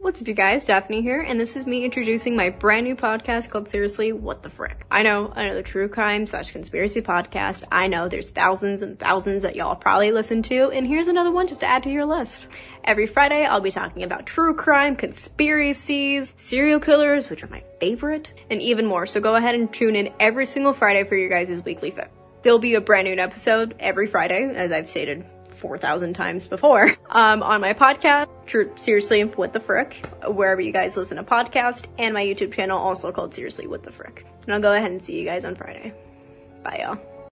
What's up, you guys? Daphnee here, and this is me introducing my brand new podcast called Seriously, What the Frick? I know, another true crime slash conspiracy podcast. I know there's thousands and thousands that y'all probably listen to, and here's another one just to add to your list. Every Friday, I'll be talking about true crime, conspiracies, serial killers, which are my favorite, and even more. So go ahead and tune in every single Friday for your guys' weekly fix. There'll be a brand new episode every Friday, as I've stated 4,000 times before, um, on my podcast, Seriously, What the Frick, wherever you guys listen to podcast, and my YouTube channel, also called Seriously, What the Frick. And I'll go ahead and see you guys on Friday. Bye, y'all.